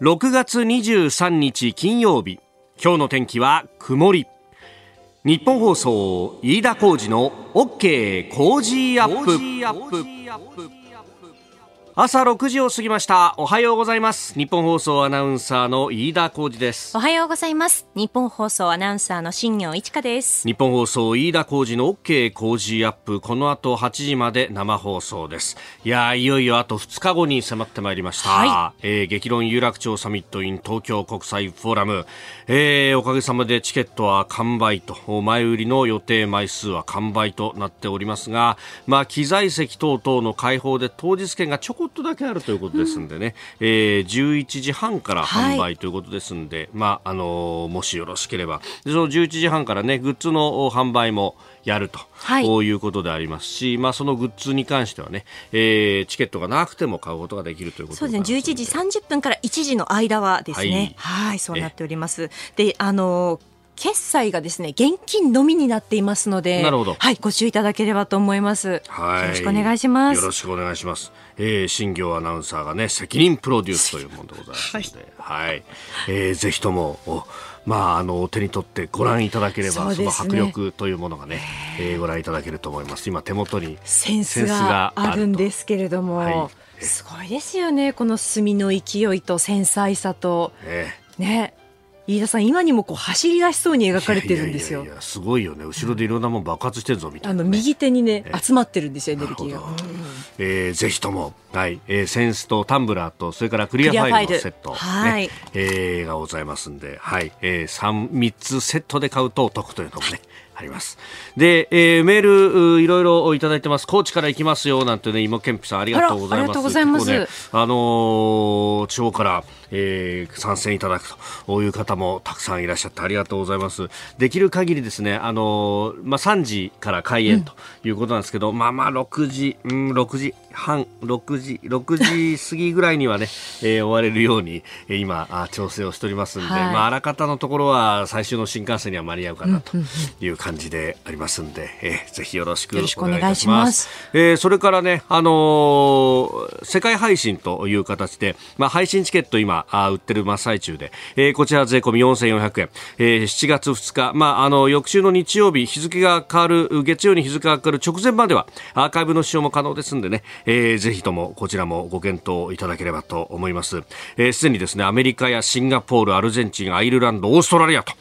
6月23日金曜日。今日の天気は曇り。日本放送飯田浩二の OK 工事アップ。朝6時を過ぎました。おはようございます。日本放送アナウンサーの飯田浩二です。おはようございます。日本放送アナウンサーの新業一華です。日本放送飯田浩二の OK 工事アップ。この後8時まで生放送です。いやいよいよあと2日後に迫ってまいりました、はい、えー、激論有楽町サミット in 東京国際フォーラム、えー、おかげさまでチケットは完売と。前売りの予定枚数は完売となっておりますがまあ機材席等々の開放で当日券がちょこっとだけあるということですんでね、うん、えー、11時半から販売ということですんで、はい、まああのー、もしよろしければ。その11時半からねグッズの販売もやると、はい、いうことでありますし、まあ、そのグッズに関してはね、えー、チケットがなくても買うことができるということそうですね。11時30分から1時の間はですね。はい、はいそうなっております。であの決済がですね現金のみになっていますので、なるほど。はい、ご注意いただければと思います。はい。よろしくお願いします。よろしくお願いします。えー、新業アナウンサーがね、責任プロデュースというものでございますので、はい、はい、えー、ぜひとも、まあ、あの手に取ってご覧いただければ、そ、ね,、の迫力というものがね、えー、ご覧いただけると思います。今手元にセンスがあるんですけれども、はい、すごいですよね。この墨の勢いと繊細さと、えー、ね。飯田さん今にもこう走り出しそうに描かれてるんですよ。いやいやすごいよね後ろでいろんなもん爆発してるぞみたいな、ね、あの右手にね、集まってるんですよエネルギーが。えー、ぜひとも、はいえー、センスとタンブラーとそれからクリアファイルのセット、ねはい、えー、がございますんで、はいえー、3, 3つセットで買うとお得というのもね、あります。で、えー、メールいろいろいただいてます。高知から行きますよなんてね、芋けんぴさんありがとうございます。ありがとうございます。ね、あのー、地方から、えー、参戦いただくという方もたくさんいらっしゃってありがとうございます。できる限りですね、あのー、まあ、3時から開演ということなんですけど、うん、まあまあ6時、うん、6時半、6時、6時過ぎぐらいにはね、えー、終われるように、えー、今あ、調整をしておりますんで、はい、まあ、あらかたのところは最終の新幹線には間に合うかなという感じでありますんで、えー、ぜひよろしくお願いします。ますえー、それからね、あのー、世界配信という形で、まあ、配信チケット今、あ売ってる真っ最中で、えー、こちら税込み4400円、えー、7月2日、まあ、あの、翌週の日曜日、日付が変わる、月曜に日付が変わる直前までは、アーカイブの使用も可能ですんでね、えー、ぜひともこちらもご検討いただければと思います。す、えー、で、にですね、アメリカやシンガポール、アルゼンチン、アイルランド、オーストラリアと、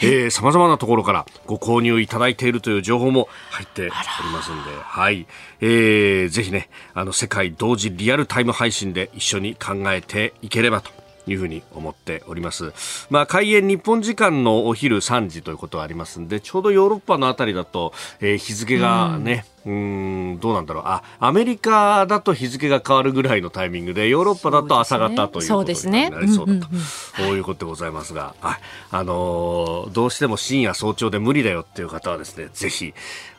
えー、様々なところからご購入いただいているという情報も入っておりますんで、はい。えー、ぜひね、あの、世界同時リアルタイム配信で一緒に考えていければというふうに思っております。まあ、開園日本時間のお昼3時ということはありますんで、ちょうどヨーロッパのあたりだと、えー、日付がね、うん、どうなんだろう。あ、アメリカだと日付が変わるぐらいのタイミングで、ヨーロッパだと朝方ということになりそうだと、こういうことでございますが、あ、あのー、どうしても深夜早朝で無理だよっていう方はですね、ぜひ、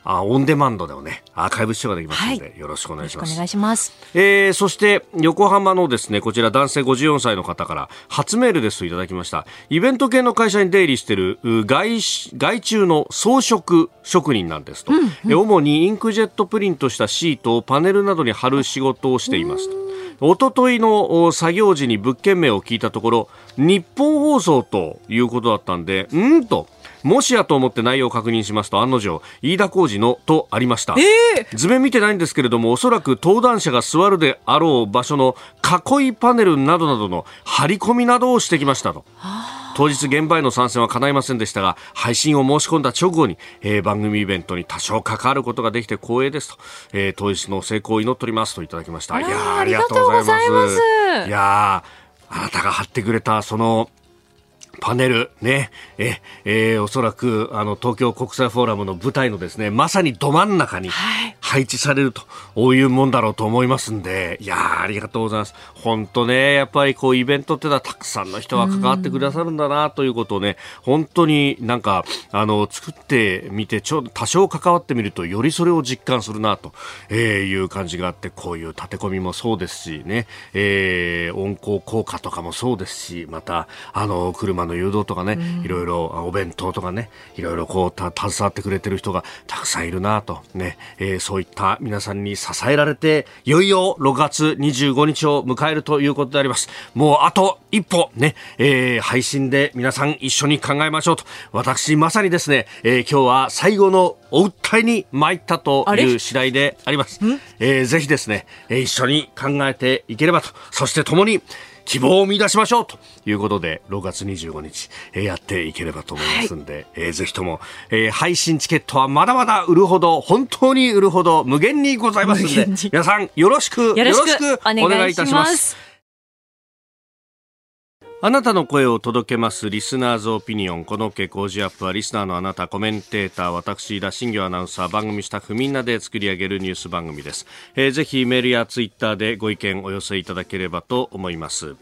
あオンデマンドでもね、アーカイブ視聴ができますので、はい、よろしくお願いします。お願いします。えー、そして、横浜のですね、こちら男性54歳の方から、初メールですといただきました。イベント系の会社に出入りしている外、外注の装飾職人なんですと。うんうん、主にインクジェットプリントしたシートをパネルなどに貼る仕事をしていますと。おとといの作業時に物件名を聞いたところ、日本放送ということだったんで、んと、もしやと思って内容を確認しますと案の定飯田浩二のとありました、えー、図面見てないんですけれどもおそらく登壇者が座るであろう場所の囲いパネルなどなどの張り込みなどをしてきましたと。当日現場への参戦は叶いませんでしたが配信を申し込んだ直後に、えー、番組イベントに多少関わることができて光栄ですと、えー、当日の成功を祈っておりますといただきました。いやありがとうございます。いやあなたが貼ってくれたそのパネル、ね、え、えー、おそらく、あの、東京国際フォーラムの舞台のですね、まさにど真ん中に配置されるというもんだろうと思いますんで、いやありがとうございます。本当ね、やっぱりこう、イベントってのはたくさんの人が関わってくださるんだな、ということをね、本当になんか、あの、作ってみて、ちょ多少関わってみると、よりそれを実感するな、という感じがあって、こういう立て込みもそうですしね、えー、温厚効果とかもそうですし、また、あの、車の誘導とかね、いろいろお弁当とかねいろいろこう携わってくれてる人がたくさんいるなとね、えー、そういった皆さんに支えられていよいよ6月25日を迎えるということであります。もうあと一歩ね、えー、配信で皆さん一緒に考えましょうと。私まさにですね、えー、今日は最後のお訴えに参ったという次第であります、えー、ぜひですね、一緒に考えていければと。そして共に希望を見出しましょうということで、6月25日、えー、やっていければと思いますんで、はい、えー、ぜひとも、えー、配信チケットはまだまだ売るほど、本当に売るほど無限にございますので、皆さんよろしく、よろしくお願いいたします。あなたの声を届けますリスナーズオピニオン。この傾向ジアップはリスナーのあなた、コメンテーター、私、田新業アナウンサー、番組スタッフみんなで作り上げるニュース番組です。えー、ぜひメールやツイッターでご意見お寄せいただければと思います。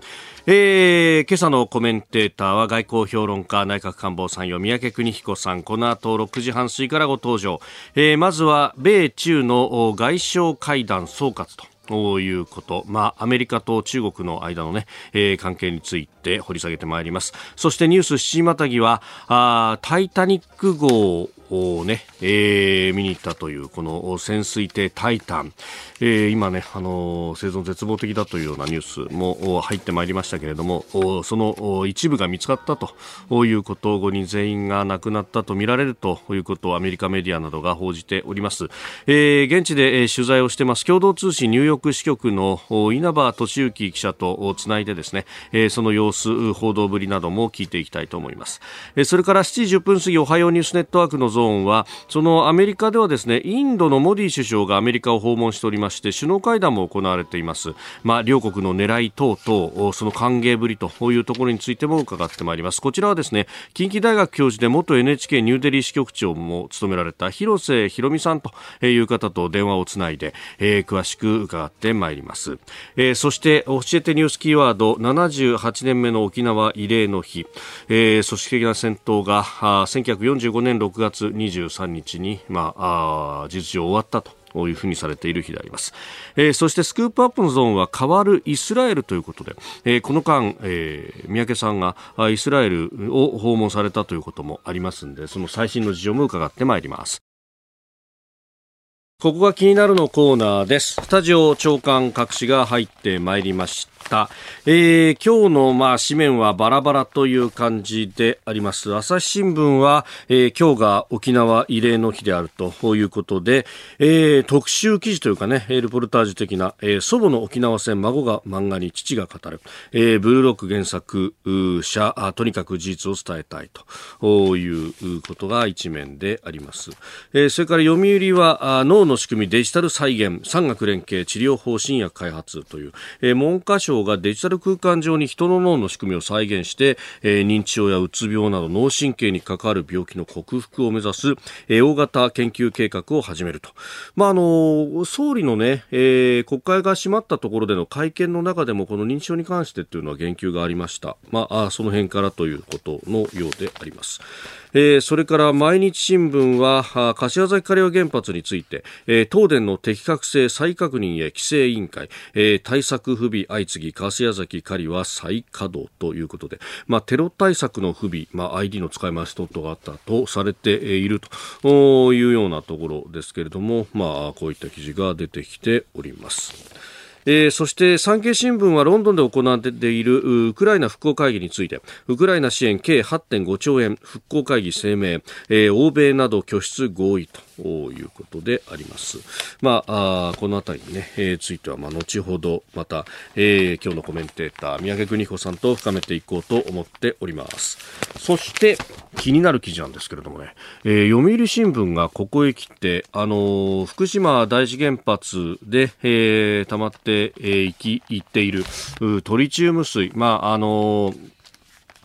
えー、今朝のコメンテーターは外交評論家内閣官房参与三宅邦彦さんこの後6時半過ぎからご登場、えー、まずは米中の外相会談総括とということ、まあ、アメリカと中国の間のね、えー、関係について掘り下げてまいります。そしてニュース7時またぎは、あタイタニック号をね、えー、見に行ったというこの潜水艇タイタン、えー、今ね、あの生存絶望的だというようなニュースも入ってまいりましたけれども、その一部が見つかったということ5人全員が亡くなったとみられるということをアメリカメディアなどが報じております。えー、現地で取材をしてます共同通信ニューヨーク支局の稲葉俊之記者とつないでですね、その様子、報道ぶりなども聞いていきたいと思います。それから7時10分過ぎおはようニュースネットワークのゾーンはそのアメリカではですねインドのモディ首相がアメリカを訪問しておりまして首脳会談も行われています、まあ、両国の狙い等々その歓迎ぶりというところについても伺ってまいります。こちらはですね近畿大学教授で元 NHK ニューデリー支局長も務められた広瀬博美さんという方と電話をつないで、えー、詳しく伺ってまいります、えー、そして教えてニュースキーワード78年目の沖縄慰霊の日、えー、組織的な戦闘が1945年6月23日に、まあ、あ事実上終わったとというふうにされている日であります、えー、そしてスクープアップのゾーンは変わるイスラエルということで、えー、この間、えー、三宅さんがイスラエルを訪問されたということもありますのでその最新の事情も伺ってまいりますここが気になるのコーナーです。スタジオ長官各紙が入ってまいりました。えー、今日のまあ紙面はバラバラという感じであります。朝日新聞は、えー、今日が沖縄慰霊の日であるということで、えー、特集記事というかね、ルポルタージュ的な、えー、祖母の沖縄戦、孫が漫画に父が語る、えー、ブルーロック原作者あ、とにかく事実を伝えたいということが一面であります。えー、それから読売は脳の仕組みデジタル再現、産学連携、治療方針薬開発という、えー、文科省がデジタル空間上に人の脳の仕組みを再現して、えー、認知症やうつ病など脳神経に関わる病気の克服を目指す、えー、大型研究計画を始めると。まあ、あの、総理のね、えー、国会が閉まったところでの会見の中でもこの認知症に関してっていうのは言及がありました。まあ、その辺からということのようであります。えー、それから毎日新聞は柏崎刈羽原発について、えー、東電の適格性再確認へ規制委員会、えー、対策不備相次ぎ柏崎刈羽再稼働ということで、まあ、テロ対策の不備、まあ、ID の使い回し等々があったとされているというようなところですけれども、まあ、こういった記事が出てきております。えー、そして産経新聞はロンドンで行われているウクライナ復興会議について。ウクライナ支援計8.5兆円。復興会議声明、えー、欧米など拠出合意と。いうことであります。まあ、あこのあたりにね、えー、ついてはまあ後ほどまた、えー、今日のコメンテーター三宅邦彦さんと深めていこうと思っております。そして気になる記事なんですけれどもね、えー、読売新聞がここへ来て、あのー、福島第一原発で、えー、溜まってい、えー、き行っているトリチウム水、まああのー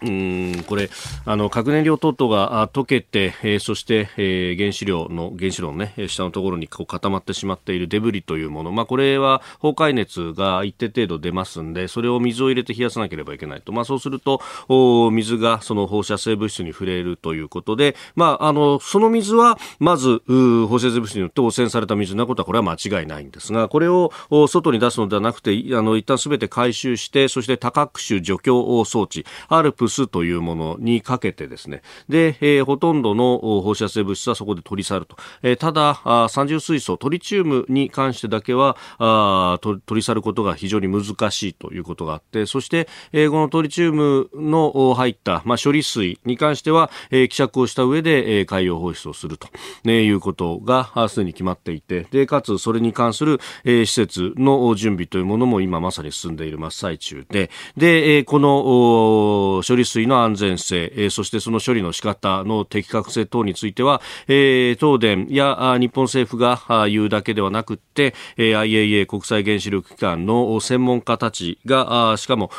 うんこれあの核燃料等々が溶けて、えー、そして、えー、原子量の原子炉の、ね、下のところにこう固まってしまっているデブリというもの、まあ、これは崩壊熱が一定程度出ますんでそれを水を入れて冷やさなければいけないと、まあ、そうするとお水がその放射性物質に触れるということで、まあ、あのその水はまず放射性物質によって汚染された水なことはこれは間違いないんですがこれを外に出すのではなくてあの一旦すべて回収してそして多角種除去装置 ALPS スというものにかけてですね、で、えー、ほとんどの放射性物質はそこで取り去ると。えー、ただ、あ三重水素、トリチウムに関してだけは、あ取り去ることが非常に難しいということがあって、そして、えー、このトリチウムの入った、まあ、処理水に関しては、えー、希釈をした上で、えー、海洋放出をすると、ね、いうことがすでに決まっていて、で、かつそれに関する、えー、施設の準備というものも今まさに進んでいる真っ最中で、で、えー、この処理理水の安全性、えー、そしてその処理の仕方の適格性等については、えー、東電や日本政府が言うだけではなくて、えー、IAEA 国際原子力機関の専門家たちが、しかも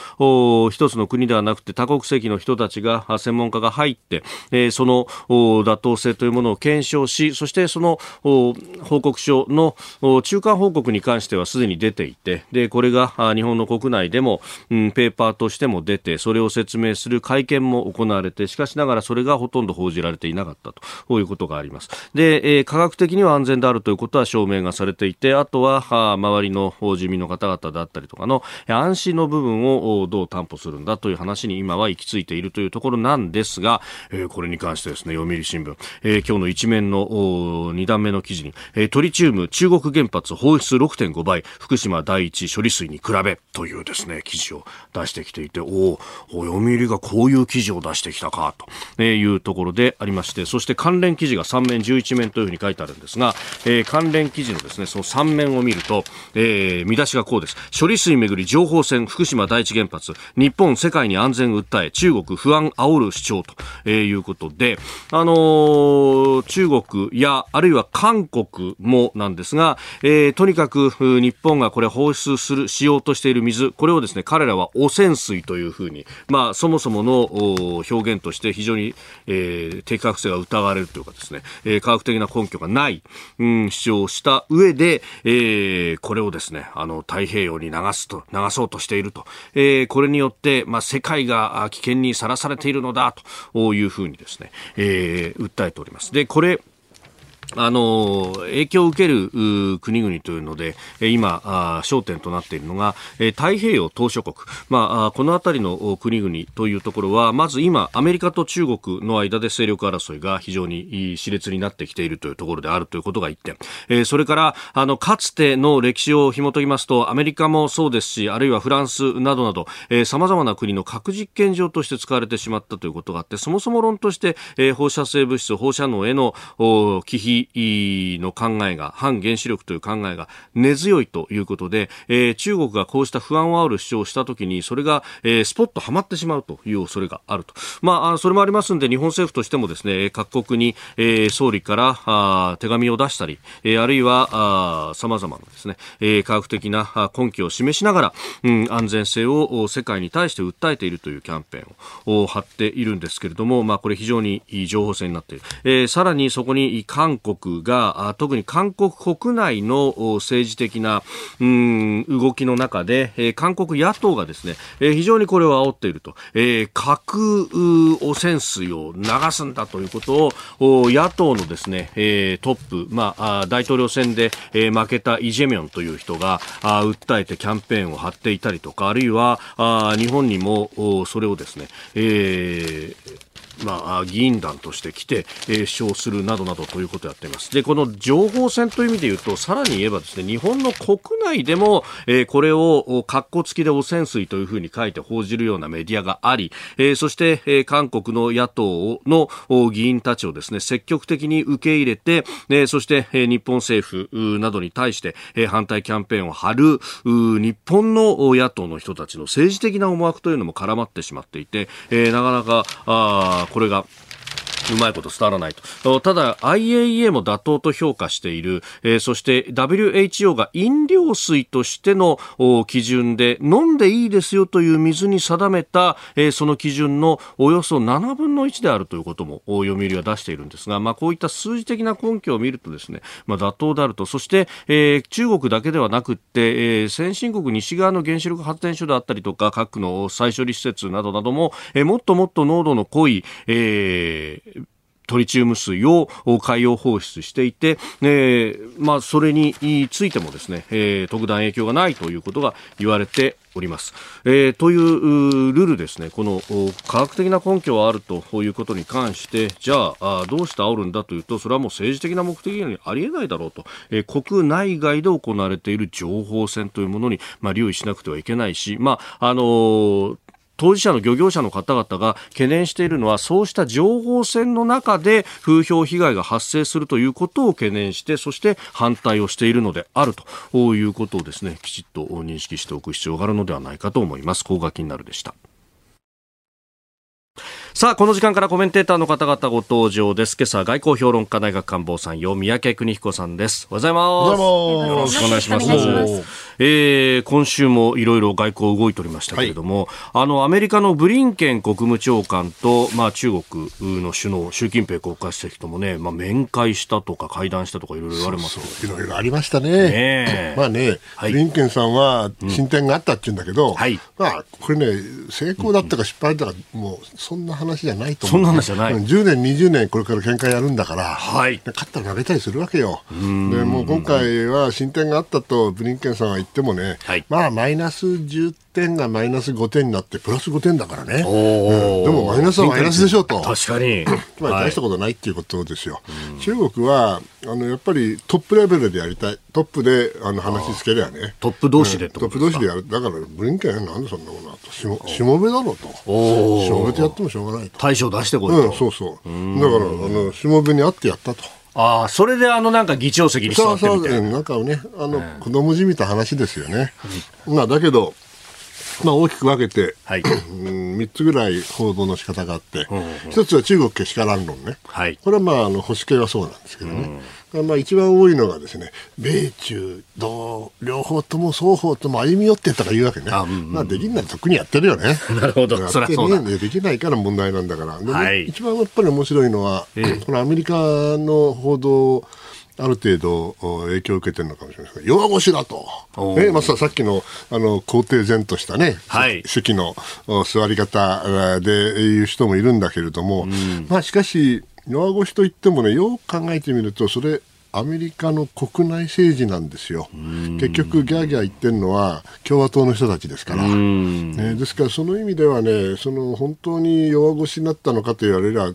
一つの国ではなくて多国籍の人たちが、専門家が入って、えー、その妥当性というものを検証し、そしてその報告書の中間報告に関してはすでに出ていて、で、これが日本の国内でも、うん、ペーパーとしても出て、それを説明するする会見も行われて、しかしながらそれがほとんど報じられていなかったということがあります。で、えー、科学的には安全であるということは証明がされていて、あとは、周りの住民の方々だったりとかの安心の部分をどう担保するんだという話に今は行き着いているというところなんですが、えー、これに関してですね、読売新聞、えー、今日の一面の2段目の記事に、えー、トリチウム中国原発放出6.5倍、福島第一処理水に比べというですね、記事を出してきていて、おお、読売がこういう記事を出してきたかというところでありまして、そして関連記事が3面11面というふうに書いてあるんですが、えー、関連記事のですね、その3面を見ると、えー、見出しがこうです。処理水めぐり情報戦福島第一原発、日本世界に安全訴え、中国不安煽る主張と、えー、いうことで、あのー、中国や、あるいは韓国もなんですが、えー、とにかく日本がこれ放出する、しようとしている水、これをですね、彼らは汚染水というふうに、まあ、そもそももの表現として非常に、えー、適格性が疑われるというかですね、えー、科学的な根拠がない、うん、主張をした上で、えー、これをですね、あの、太平洋に流すと、流そうとしていると、えー、これによって、まあ、世界が危険にさらされているのだというふうにですね、えー、訴えております。で、これ、あの影響を受ける国々というので今焦点となっているのが太平洋島諸国、まあ、この辺りの国々というところはまず今アメリカと中国の間で勢力争いが非常に熾烈になってきているというところであるということが一点。それからあのかつての歴史を紐解きますとアメリカもそうですしあるいはフランスなどなどさまざまな国の核実験場として使われてしまったということがあってそもそも論として放射性物質放射能への忌避の考えが、反原子力という考えが根強いということで、えー、中国がこうした不安を煽る主張をしたときに、それが、えー、スポッとはまってしまうという恐れがあると。まあ、それもありますんで、日本政府としてもですね、各国に、えー、総理からあ手紙を出したり、えー、あるいは、あ様々なですね、えー、科学的な根拠を示しながら、うん、安全性を世界に対して訴えているというキャンペーンを張っているんですけれども、まあ、これ非常にい情報戦になっている。えー、さらにそこに韓国国が特に韓国国内の政治的なうん動きの中で、えー、韓国野党がですね、えー、非常にこれを煽っていると、えー、核汚染水を流すんだということを野党のですね、えー、トップ、まあ、大統領選で、えー、負けたイ・ジェミョンという人があ訴えてキャンペーンを張っていたりとかあるいはあ日本にもそれをですね、えーまあ、議員団として来て、えー、主張するなどなどということをやっています。で、この情報戦という意味で言うと、さらに言えばですね、日本の国内でも、えー、これを、格好付きで汚染水というふうに書いて報じるようなメディアがあり、えー、そして、えー、韓国の野党の議員たちをですね、積極的に受け入れて、えー、そして、えー、日本政府などに対して、えー、反対キャンペーンを張る、日本の野党の人たちの政治的な思惑というのも絡まってしまっていて、えー、なかなか、あこれが。うまいこと伝わらないと。ただ、IAEA も妥当と評価している、えー、そして WHO が飲料水としての基準で飲んでいいですよという水に定めた、えー、その基準のおよそ7分の1であるということも読売は出しているんですが、まあ、こういった数字的な根拠を見るとですね、まあ、妥当であると。そして、えー、中国だけではなくて、えー、先進国西側の原子力発電所であったりとか、各の再処理施設などなども、えー、もっともっと濃度の濃い、えー、トリチウム水を海洋放出していて、えー、まあ、それについてもですね、えー、特段影響がないということが言われております。えー、というルールですね、この科学的な根拠はあるということに関して、じゃあどうして煽るんだというと、それはもう政治的な目的にありえないだろうと、えー、国内外で行われている情報戦というものに、まあ、留意しなくてはいけないし、まああのー当事者の漁業者の方々が懸念しているのはそうした情報戦の中で風評被害が発生するということを懸念してそして反対をしているのであるということをですねきちっと認識しておく必要があるのではないかと思います。高額になるでした。さあ、この時間からコメンテーターの方々ご登場です。今朝、外交評論家大学官房参与、三宅邦彦さんです。おはようございます。よろしくお願いします。えー、今週もいろいろ外交動いておりましたけれども、はい、あの、アメリカのブリンケン国務長官と、まあ、中国の首脳、習近平国家主席ともね、まあ、面会したとか会談したとかいろいろ言われますいろいろありましたね。ねまあね、はい、ブリンケンさんは進展があったって言うんだけど、うんはい、まあ、これね、成功だったか失敗だったか、もう、そんな話じゃないと思う。そんな話じゃない。10年、20年これから喧嘩やるんだから、はい、勝ったら負けたりするわけよ。でもう今回は進展があったとブリンケンさんは言ってもね、はい、まあマイナス10点がマイナス5点になってプラス5点だからね、うん、でもマイナスはマイナスでしょうと。確かに。つまり大したことないっていうことですよ、はい、中国はあのやっぱりトップレベルでやりたい。トップであの話つけりゃね。トップ同士で、トップ同士でやる。だからブリンケンなんでそんなものとしもしもべだろうとしもべてやってもしょうがないと。大将出してこいと、うん、そうそう。だからあのしもべに会ってやったと。ああ、それであのなんか議長席に座ってみてそうそう、なんかね、あの、子供じみた話ですよね。まあ、だけど、まあ、大きく分けて、はい、3つぐらい報道の仕方があって、一つは中国けしからん論ね、はい、これはまああの保守系はそうなんですけどね、うん、まあ、一番多いのがですね米中同両方とも双方とも歩み寄ってとか言うわけね、あうんうん、まあ、できんならとっくにやってるよね。なるほど。それはね、できないから問題なんだから、はい、一番やっぱり面白いのは、えー、このアメリカの報道ある程度影響を受けてるのかもしれません弱腰だと、ねまあ、さっきのあの肯定前としたね、はい、席の座り方でいう人もいるんだけれども、うん、まあ、しかし弱腰といってもねよく考えてみるとそれアメリカの国内政治なんですよ、結局、ギャーギャー言ってるのは共和党の人たちですから、ね、ですからその意味ではね、その本当に弱腰になったのかと言われれば、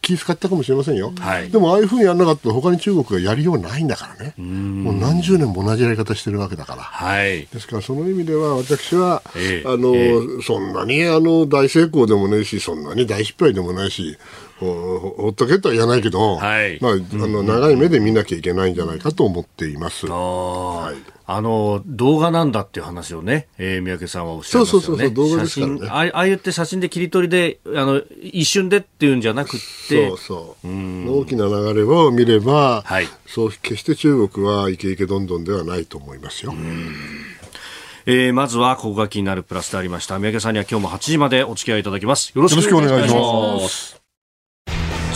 気遣ったかもしれませんよ、はい、でもああいうふうにやらなかったら他に中国がやりようないんだからね。もう何十年も同じやり方してるわけだから、はい、ですからその意味では私は、えー、あの、えー、そんなにあの大成功でもないしそんなに大失敗でもないしほっとけとは言わないけど、はい、まあ、あの長い目で見なきゃいけないんじゃないかと思っています。はい。あの動画なんだっていう話をね、えー、三宅さんはおっしゃいますよね。そうそうそう動画ですからね。ああ言って写真で切り取りであの一瞬でっていうんじゃなくて、そうそう。う大きな流れを見れば、はい、そう決して中国はイケイケどんどんではないと思いますよ。えー、まずはここが気になるプラスでありました。三宅さんには今日も8時までお付き合いいただきます。よろしくお願いします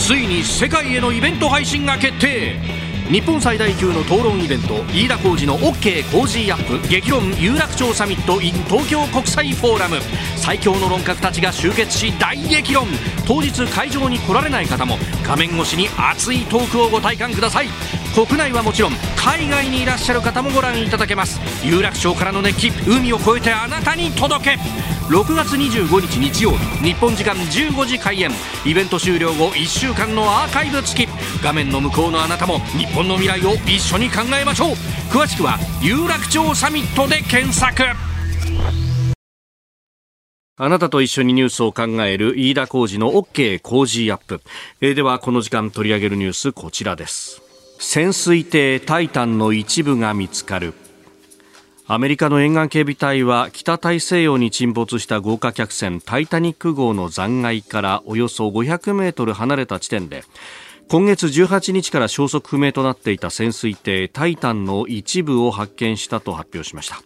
ついに世界へのイベント配信が決定。日本最大級の討論イベント飯田浩司の OK コージーアップ激論有楽町サミット in 東京国際フォーラム。最強の論客たちが集結し大激論。当日会場に来られない方も画面越しに熱いトークをご体感ください。国内はもちろん海外にいらっしゃる方もご覧いただけます。有楽町からの熱気海を越えてあなたに届け。6月25日日曜日日本時間15時開演。イベント終了後1週間のアーカイブ付き。画面の向こうのあなたも日本の未来を一緒に考えましょう。詳しくは有楽町サミットで検索。あなたと一緒にニュースを考える飯田浩二の OK 工事アップ、えー、ではこの時間取り上げるニュースこちらです。潜水艇タイタンの一部が見つかる。アメリカの沿岸警備隊は北大西洋に沈没した豪華客船タイタニック号の残骸からおよそ500メートル離れた地点で今月18日から消息不明となっていた潜水艇タイタンの一部を発見したと発表しました。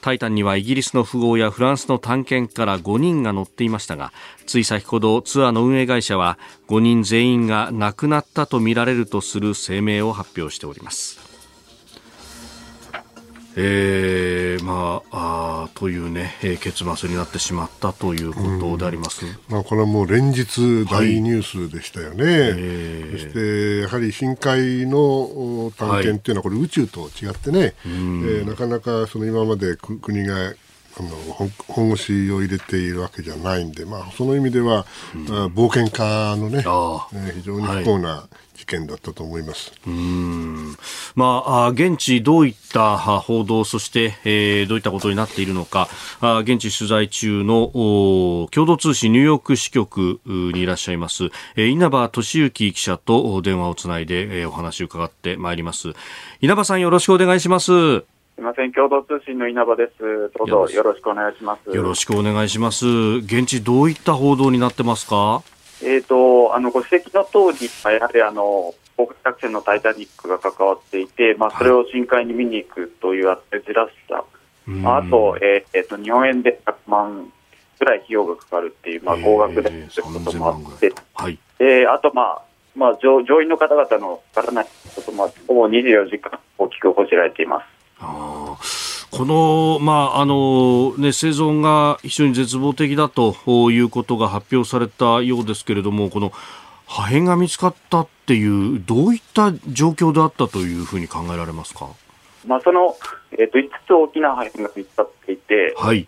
タイタンにはイギリスの富豪やフランスの探検家ら5人が乗っていましたがつい先ほどツアーの運営会社は5人全員が亡くなったとみられるとする声明を発表しております。えー、まああというね、えー、結末になってしまったということであります、うん、まあ、これはもう連日大ニュースでしたよね、はい。えー、そしてやはり深海の探検っていうのはこれ宇宙と違ってね、はい、えー、なかなかその今まで国があの本腰を入れているわけじゃないんで、まあ、その意味では、うん、冒険家のね、ね非常に不幸な事件だったと思います。はい、うんまあ、現地どういった報道、そして、えー、どういったことになっているのか、あ現地取材中の共同通信ニューヨーク支局にいらっしゃいます、えー、稲葉俊之記者と電話をつないで、えー、お話を伺ってまいります。稲葉さんよろしくお願いします。すみません、共同通信の稲葉です。どうぞよろしくお願いします。よろしくお願いします。現地どういった報道になってますか？えっ、ー、と、あの、ご指摘の通り、やはりあの、航空作戦のタイタニックが関わっていて、まあ、それを深海に見に行くというあてじらした、はい、あと、えっ、ー、と、日本円で100万ぐらい費用がかかるっていう、まあ、高額でということもあって、はい、えー、あと、まあ、まあ乗、乗員の方々のかからないこともほぼ24時間大きく報じられています。あこの、まああのね、生存が非常に絶望的だということが発表されたようですけれども、この破片が見つかったっていう、どういった状況であったというふうに考えられますか、まあ、その、えーと、5つ大きな破片が見つかっていて、はい。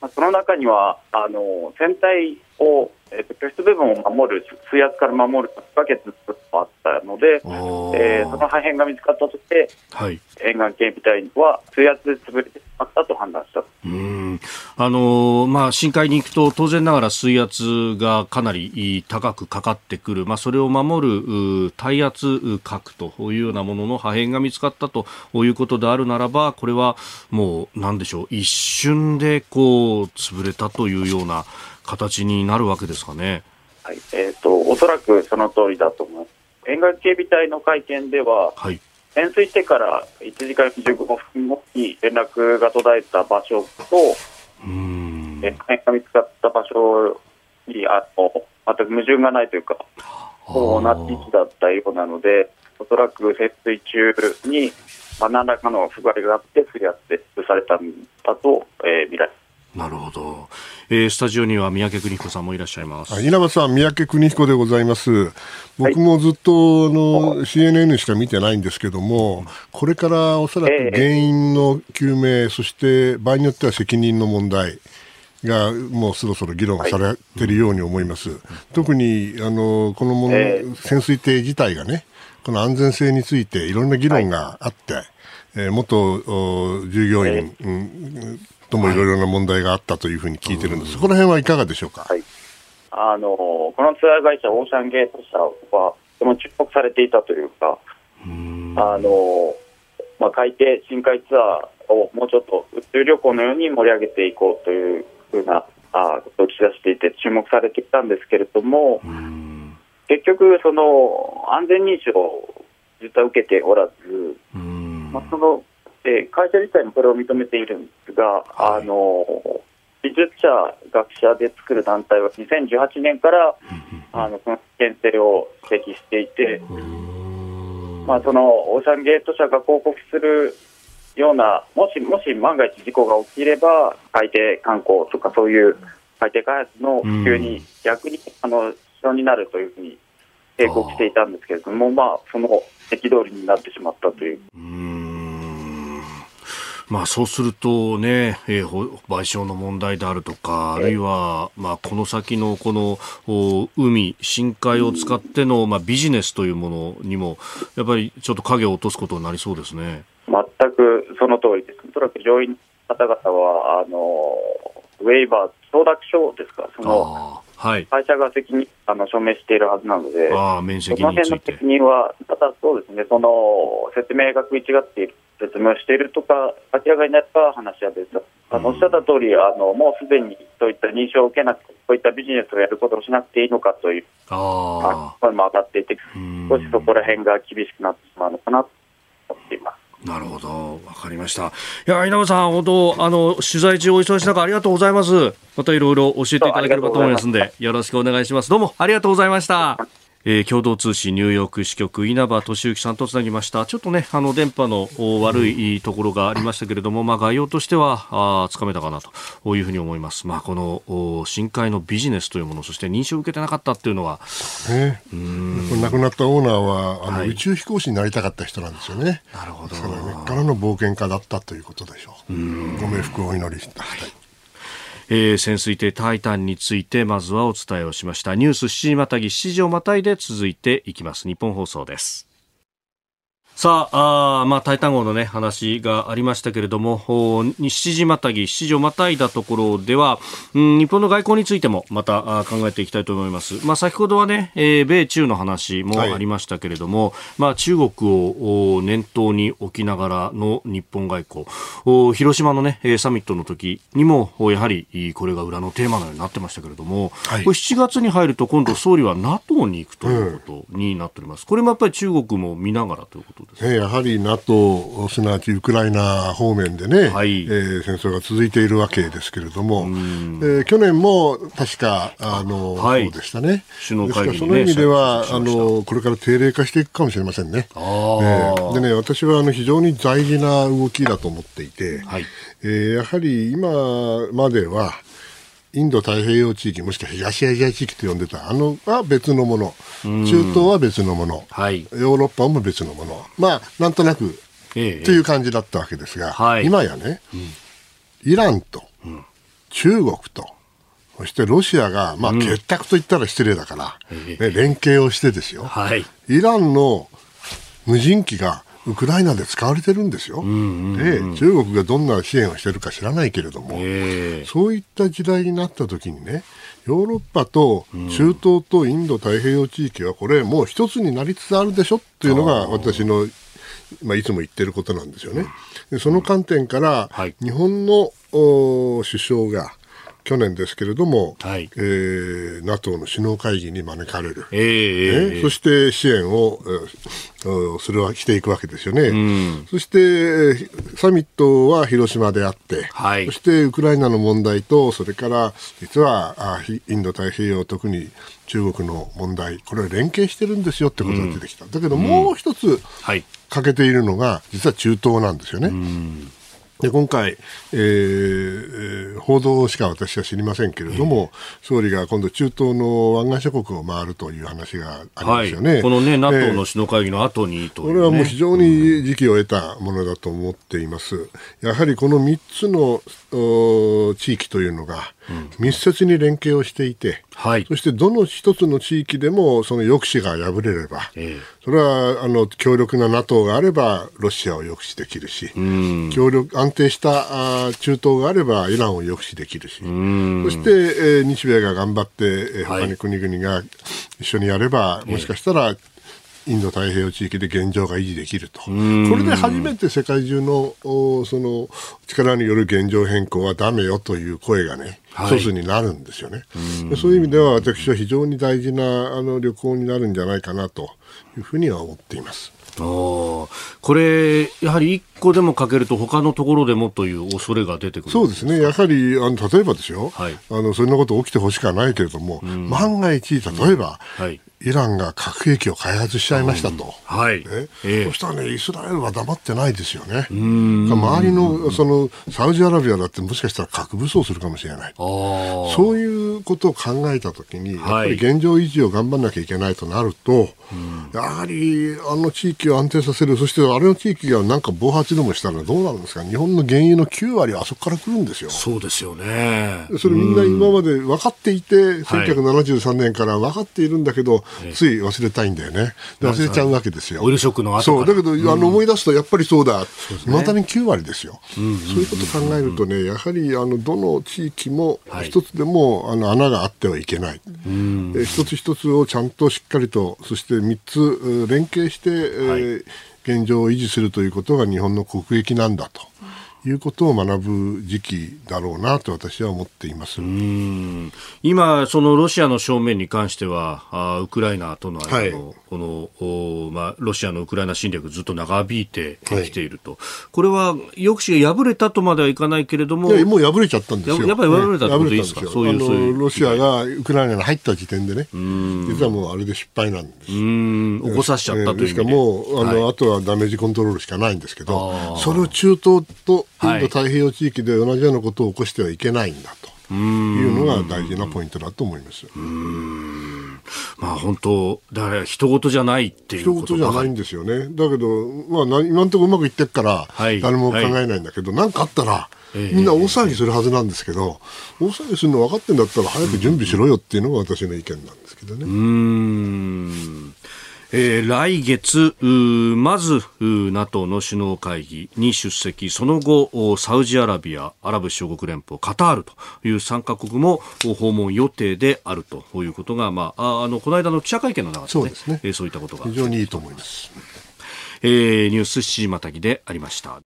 まあ、その中にはあの船体をえーと、居室部分を守る、水圧から守るバケツもあったので、えー、その破片が見つかったとして、はい、沿岸警備隊は水圧で潰れてしまったと判断したうん。あのー、まあ、深海に行くと、当然ながら水圧がかなり高くかかってくる、まあ、それを守る耐圧核というようなものの破片が見つかったということであるならば、これはもう、なんでしょう、一瞬でこう潰れたというような。形になるわけですかね。はい。えーと、おそらくその通りだと思います。沿岸警備隊の会見では、はい、潜水してから1時間15分後に連絡が途絶えた場所と、うん。えが見つかった場所にあの全く矛盾がないというか、同じ位置だったようなので、おそらく潜水中に、まあ、何らかの不具合があって、すり合って潰されたんだと、えー、見られなるほど、えー、スタジオには三宅邦彦さんもいらっしゃいます。稲葉さん、三宅邦彦でございます。僕もずっと、あの CNN しか見てないんですけどもこれからおそらく原因の究明、そして場合によっては責任の問題がもうそろそろ議論されてい。るように思います、はい、特にあのこのもの、潜水艇自体がねこの安全性についていろんな議論があって、はい、えー、元従業員、うんともいろいろな問題があったというふうに聞いてるんです、はい、そこら辺はいかがでしょうか？はい。あのこのツアー会社、オーシャンゲート社は、とても注目されていたというか、あのまあ、海底深海ツアーをもうちょっと宇宙旅行のように盛り上げていこうというふうなあことを打ち出していて、注目されてきたんですけれども、結局、その安全認証を実は受けておらず、まあ、そので会社自体もこれを認めているんですが、はい、あの技術者、学者で作る団体は2018年から、あのその危険性を指摘していて、まあ、そのオーシャンゲート社が広告するような、もしもし万が一事故が起きれば、海底観光とかそういう海底開発の普及に逆にあの支障になるというふうに警告していたんですけれども、まあ、その憤りになってしまったという。まあ、そうするとね、えー、賠償の問題であるとか、あるいは、まあ、この先のこの海、深海を使っての、まあ、ビジネスというものにも、やっぱりちょっと影を落とすことになりそうですね。全くその通りです。おそらく上院の方々は、あの、ウェイバー、承諾書ですか、その、はい、会社が責任あの証明しているはずなので、あ面積その辺の責任は、ただそうですね、その説明が食い違っている説明をしているとか、明らかになった話は別だ。あのおっしゃった通り、あのもうすでにそういった認証を受けなくて、こういったビジネスをやることをしなくていいのかという声も上がっていて、少しそこら辺が厳しくなってしまうのかなと思っています。なるほど、わかりました。いや、稲葉さん、本当、あの、取材中お忙しい中、ありがとうございます。またいろいろ教えていただければと思いますんで、よろしくお願いします。どうもありがとうございました。えー、共同通信ニューヨーク支局稲葉俊之さんとつなぎました。ちょっとねあの電波の悪いところがありましたけれども、まあ、概要としてはあつかめたかなというふうに思います、まあ、この深海のビジネスというものそして認証を受けてなかったっていうのは、ね、うん。亡くなったオーナーはあの、はい、宇宙飛行士になりたかった人なんですよね。なるほど。それからの冒険家だったということでしょう。ご冥福をお祈りした、はいえー、潜水艇タイタンについてまずはお伝えをしました。ニュース7時またぎ7時をまたいで続いていきます。日本放送です。さあ、あまあ、タイタン号のね、話がありましたけれども、7時またぎ、7時をまたいだところでは、うん、日本の外交についてもまた考えていきたいと思います。まあ、先ほどはね、えー、米中の話もありましたけれども、はい、まあ、中国を念頭に置きながらの日本外交、広島のね、サミットの時にも、やはりこれが裏のテーマのようになってましたけれども、はい、これ7月に入ると今度総理は NATO に行くということになっております。これもやっぱり中国も見ながらということね、やはり NATO、すなわちウクライナ方面でね、はい、えー、戦争が続いているわけですけれども、えー、去年も確か、あの、はい、そうでしたね。首脳会議、ね、その意味では、あの、これから定例化していくかもしれませんね。えー、でね、私はあの非常に大事な動きだと思っていて、はい、えー、やはり今までは、インド太平洋地域、もしくは東アジア地域と呼んでた、あのは別のもの、中東は別のもの、はい、ヨーロッパも別のもの、まあ、なんとなく、ええ。という感じだったわけですが、はい、今やね、うん、イランと、中国と、そしてロシアが、まあ、結託と言ったら失礼だから、うん、ね、連携をしてですよ、はい、イランの無人機がウクライナで使われてるんですよ、うんうんうん、で中国がどんな支援をしてるか知らないけれども、そういった時代になった時にねヨーロッパと中東とインド太平洋地域はこれもう一つになりつつあるでしょっていうのが私のまあ、いつも言ってることなんですよね。でその観点から、日本の首相が去年ですけれども、はい、えー、NATO の首脳会議に招かれる、えー、ね、そして支援を、えー、するしていくわけですよね、うん、そしてサミットは広島であって、はい、そしてウクライナの問題と、それから実はあインド太平洋、特に中国の問題、これは連携してるんですよってことが出てきた、うん、だけどもう一つ、欠けているのが、実は中東なんですよね。うんで今回、えー、報道しか私は知りませんけれども、えー、総理が今度、中東の湾岸諸国を回るという話がありますよね、はい、このね、NATO の首脳会議の後にと、ね、これはもう非常に時期を得たものだと思っています。やはりこの3つの地域というのが、密接に連携をしていて、はい、そしてどの一つの地域でもその抑止が破れれば、えそれはあの強力な NATO があればロシアを抑止できるし、強力安定したあ中東があればイランを抑止できるし、そして、えー、日米が頑張って、えー、他に国々が一緒にやれば、もしかしたらインド太平洋地域で現状が維持できると、これで初めて世界中のその力による現状変更はだめよという声がね、一つになるんですよね。そういう意味では私は非常に大事なあの旅行になるんじゃないかなというふうには思っています。これ、やはり一個でもかけると、他のところでもという恐れが出てくるそうですね、やはりあの例えばですよ、はい、あの、そんなこと起きてほしくはないけれども、万が一、例えば、はい、イランが核兵器を開発しちゃいましたと、うん、はい。ね。えー、そしたらね、イスラエルは黙ってないですよね、周りのそのサウジアラビアだって、もしかしたら核武装するかもしれない、そういうことを考えたときに、やっぱり現状維持を頑張らなきゃいけないとなると、はい、やはりあの地域を安定させる、そしてあれの地域がなんか暴発でもしたらどうなるんですか、日本の原油の9割はあそこから来るんですよ。そうですよね。それみんな今まで分かっていて、1973年から分かっているんだけど、つい忘れたいんだよね。忘れちゃうわけですよ。オイルショックの後そう、だけど、あの思い出すとやっぱりそうだ。いまだに9割ですよ。そういうことを考えるとね、やはりあのどの地域も一つでも、あの穴があってはいけない。え一つ一つをちゃんとしっかりと、そして3つ連携して、えー、現状を維持するということが日本の国益なんだと。いうことを学ぶ時期だろうなと私は思っています。今、そのロシアの正面に関してはあウクライナとの間の、はい、このお、まあ、ロシアのウクライナ侵略ずっと長引いてきていると、はい、これは抑止が破れたとまではいかないけれども、もう破れちゃったんですよ。やっぱり破れたってことですか、ね、そういうロシアがウクライナに入った時点でね、実はもうあれで失敗なんです。起こさせちゃったという、で。すからもうあの、はい、あとはダメージコントロールしかないんですけど、それを中東とインド太平洋地域で同じようなことを起こしてはいけないんだと。いうのが大事なポイントだと思います。まあ本当、だから人事じゃないっていうことじゃないんですよね。だけど、まあ今のところうまくいってるから、誰も考えないんだけど、何、はい、かあったら、みんな大騒ぎするはずなんですけど、大騒ぎするの分かってんだったら早く準備しろよっていうのが私の意見なんですけどね。うんえー、来月、まず NATO の首脳会議に出席、その後、サウジアラビア、アラブ首長国連邦、カタールという3カ国も訪問予定であるということが、まあ、あのこの間の記者会見の中で、ね、そうですね、えー、そういったことが非常にいいと思います。えー、ニュース C またぎでありました。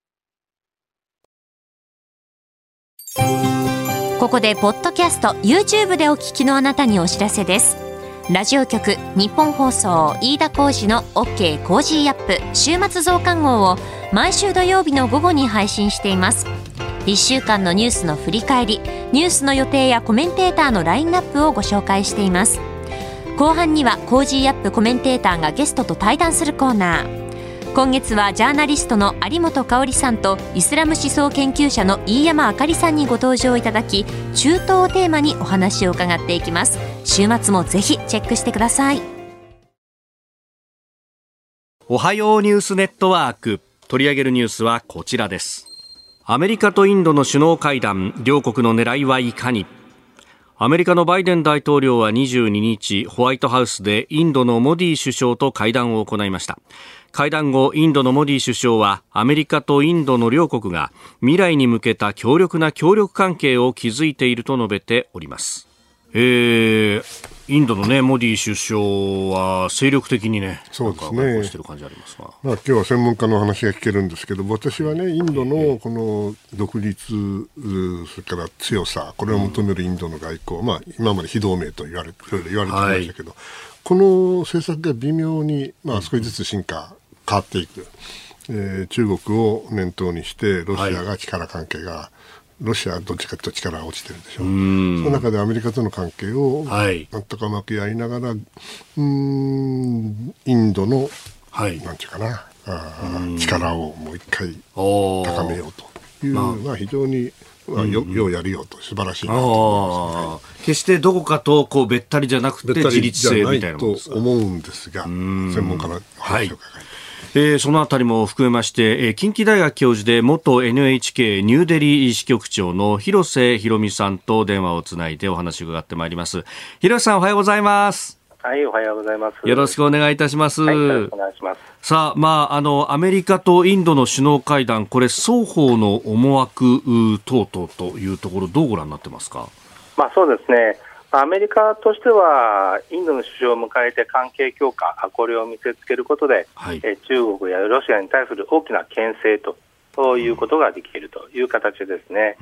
ここでポッドキャスト YouTube でお聞きのあなたにお知らせですラジオ局ニッポン放送飯田浩司の OK コージーアップ週末増刊号を毎週土曜日の午後に配信しています。1週間のニュースの振り返りニュースの予定やコメンテーターのラインナップをご紹介しています。後半には Cozy up コメンテーターがゲストと対談するコーナー。今月はジャーナリストの有本香里さんとイスラム思想研究者の飯山あかりさんにご登場いただき中東をテーマにお話を伺っていきます。週末もぜひチェックしてください。おはようニュースネットワーク。取り上げるニュースはこちらです。アメリカとインドの首脳会談両国の狙いはいかに？アメリカのバイデン大統領は22日ホワイトハウスでインドのモディ首相と会談を行いました。会談後インドのモディ首相はアメリカとインドの両国が未来に向けた強力な協力関係を築いていると述べております。えー、インドのね、モディ首相は精力的にね、そうですね。してる感じありますが。まあ、今日は専門家の話が聞けるんですけど、私はね、インドのこの独立、それから強さ、これを求めるインドの外交、うん、まあ、今まで非同盟と言われ言われてましたけど、はい、この政策が微妙に、まあ、少しずつ進化、変わっていく。えー、中国を念頭にして、ロシアが力関係が、ロシアはどっちかというと力が落ちてるんでしょう。その中でアメリカとの関係をなんとかうまくやりながら、うん、インドの、はい、なんていうかな、あ力をもう一回高めようというのは非常に、まあ、よようやるよと素晴らしいなと決してどこかとこうべったりじゃなくて自立性みたいなと思うんですが専門家の話を伺います。えー、そのあたりも含めまして、えー、近畿大学教授で元 NHK ニューデリー支局長の広瀬博美さんと電話をつないでお話を伺ってまいります。広瀬さんおはようございます。はい、おはようございます。よろしくお願いいたします。はい、お願いします。さあ、まあ、あの、アメリカとインドの首脳会談、これ、双方の思惑等々というところ、どうご覧になってますか？まあ、そうですね。アメリカとしては、インドの首相を迎えて関係強化、これを見せつけることで、はい、え中国やロシアに対する大きな牽制と。ということができるという形ですね。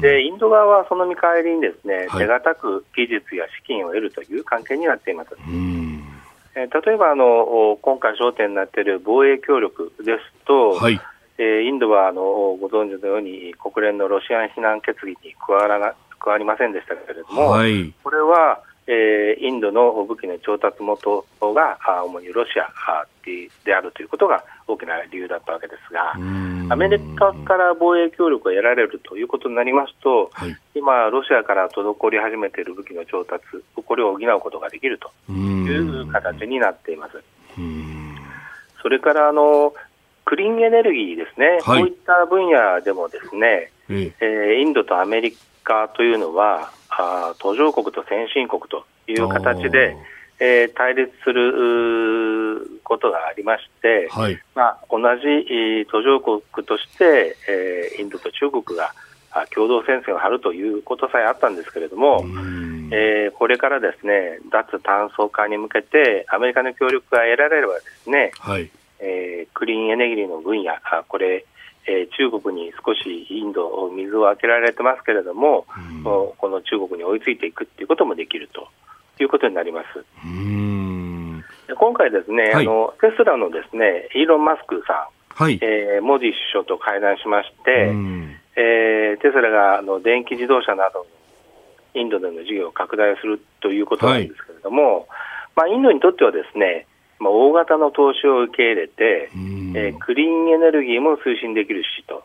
で、インド側はその見返りにですね、手堅く技術や資金を得るという関係になっています。え例えばあの、今回焦点になっている防衛協力ですと、はい、えインドはあのご存知のように国連のロシアン非難決議に加わらな加わりませんでしたけれども、はい、これは、えー、インドの武器の調達元が主にロシアであるということが大きな理由だったわけですが、アメリカから防衛協力を得られるということになりますと、はい、今、ロシアから滞り始めている武器の調達、これを補うことができるという形になっています。それからあのクリーンエネルギーですね、はい、こういった分野でもですね、えー、インドとアメリカというのは、あ途上国と先進国という形で、えー、対立することがありまして、はい、まあ、同じ途上国として、えー、インドと中国が共同戦線を張るということさえあったんですけれども、えー、これからですね脱炭素化に向けてアメリカの協力が得られればですね、はい、えー、クリーンエネルギーの分野これえー、中国に少しインド、水を開けられてますけれども、うん、この中国に追いついていくっていうこともできるということになります。うん。今回ですね、はい、あの、テスラのですね、イーロン・マスクさん、はい、えー、モディ首相と会談しまして、えー、テスラがあの電気自動車などインドでの事業を拡大するということなんですけれども、はい、まあ、インドにとってはですね、まあ、大型の投資を受け入れて、えー、クリーンエネルギーも推進できるしと、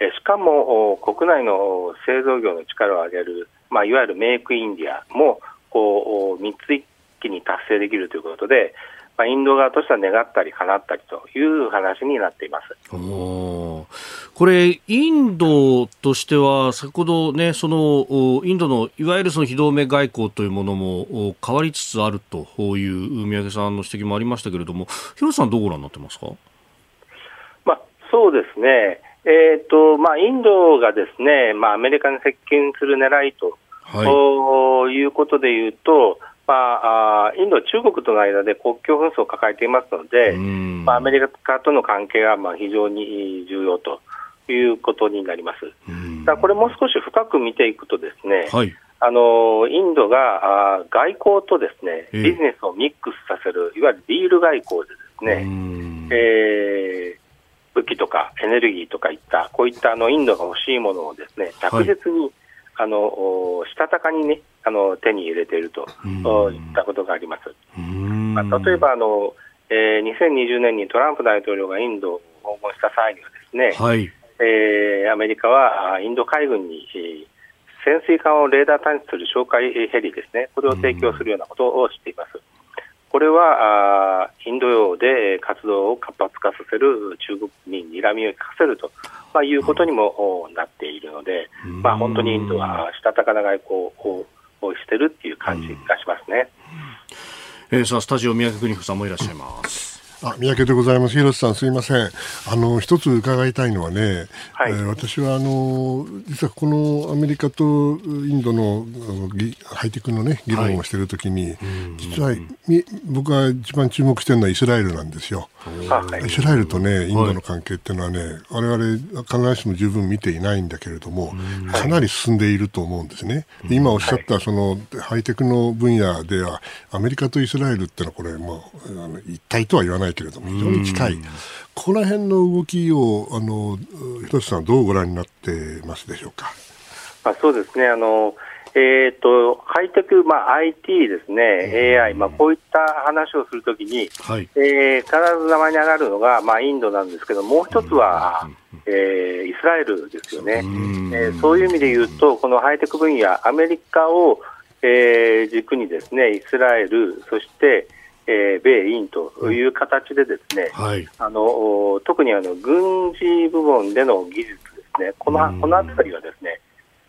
えー、しかも国内の製造業の力を上げる、まあ、いわゆるメイクインディアもこう3つ一気に達成できるということで、まあ、インド側としては願ったり叶ったりという話になっていますこれ、インドとしては、先ほどね、そのインドのいわゆるその非同盟外交というものも変わりつつあるという三宅さんの指摘もありましたけれども、広瀬さん、どうご覧になってますか、まあ、そうですね、えーとまあ、インドがですね、まあ、アメリカに接近する狙いと、はい、いうことでいうと、まあ、インドは中国との間で国境紛争を抱えていますので、まあ、アメリカとの関係がまあ非常に重要ということになります。だこれもう少し深く見ていくとですね、はい、あのインドがあ外交とですねビジネスをミックスさせる、いわゆるディール外交でですね、えー、武器とかエネルギーとかいった、こういったあのインドが欲しいものをですね着実に、はい、あのしたたかにね、あの手に入れているといったことがあります。まあ、例えばあの、えー、2020年にトランプ大統領がインドを訪問した際にはですね、はい、えー、アメリカはインド海軍に、潜水艦をレーダー探知する哨戒ヘリですね、これを提供するようなことをしています。これはあインド洋で活動を活発化させる中国に睨みを利かせると、まあ、いうことにもなっているので、まあ、本当にインドはしたたかな外交をしてるっていう感じがしますね。えー、さあスタジオ三宅邦彦さんもいらっしゃいます。あ三宅でございます。広瀬さん、すみません。あの、一つ伺いたいのはね、はい、えー、私は、あの、実はこのアメリカとインドのハイテクのね、議論をしているときに、はい、実は、僕が一番注目しているのはイスラエルなんですよ。イスラエルとね、インドの関係っていうのはね、われわれ必ずしも十分見ていないんだけれども、かなり進んでいると思うんですね。今おっしゃったそのハイテクの分野では、アメリカとイスラエルっていうのはこれ、もう一体とは言わないけれども、非常に近い。この辺の動きを、あの、広瀬さんどうご覧になってますでしょうか？あそうですね。あの、えーと、ハイテク、まあ、IT ですね、AI、まあ、こういった話をするときに、はい、えー、必ず名前に上がるのが、まあ、インドなんですけど、もう一つは、えー、イスラエルですよね、えー、そういう意味で言うと、このハイテク分野、アメリカを、えー、軸にですねイスラエル、そして、えー、米インという形でですね、はい、あの特にあの軍事部門での技術ですね、このこの辺りはですね、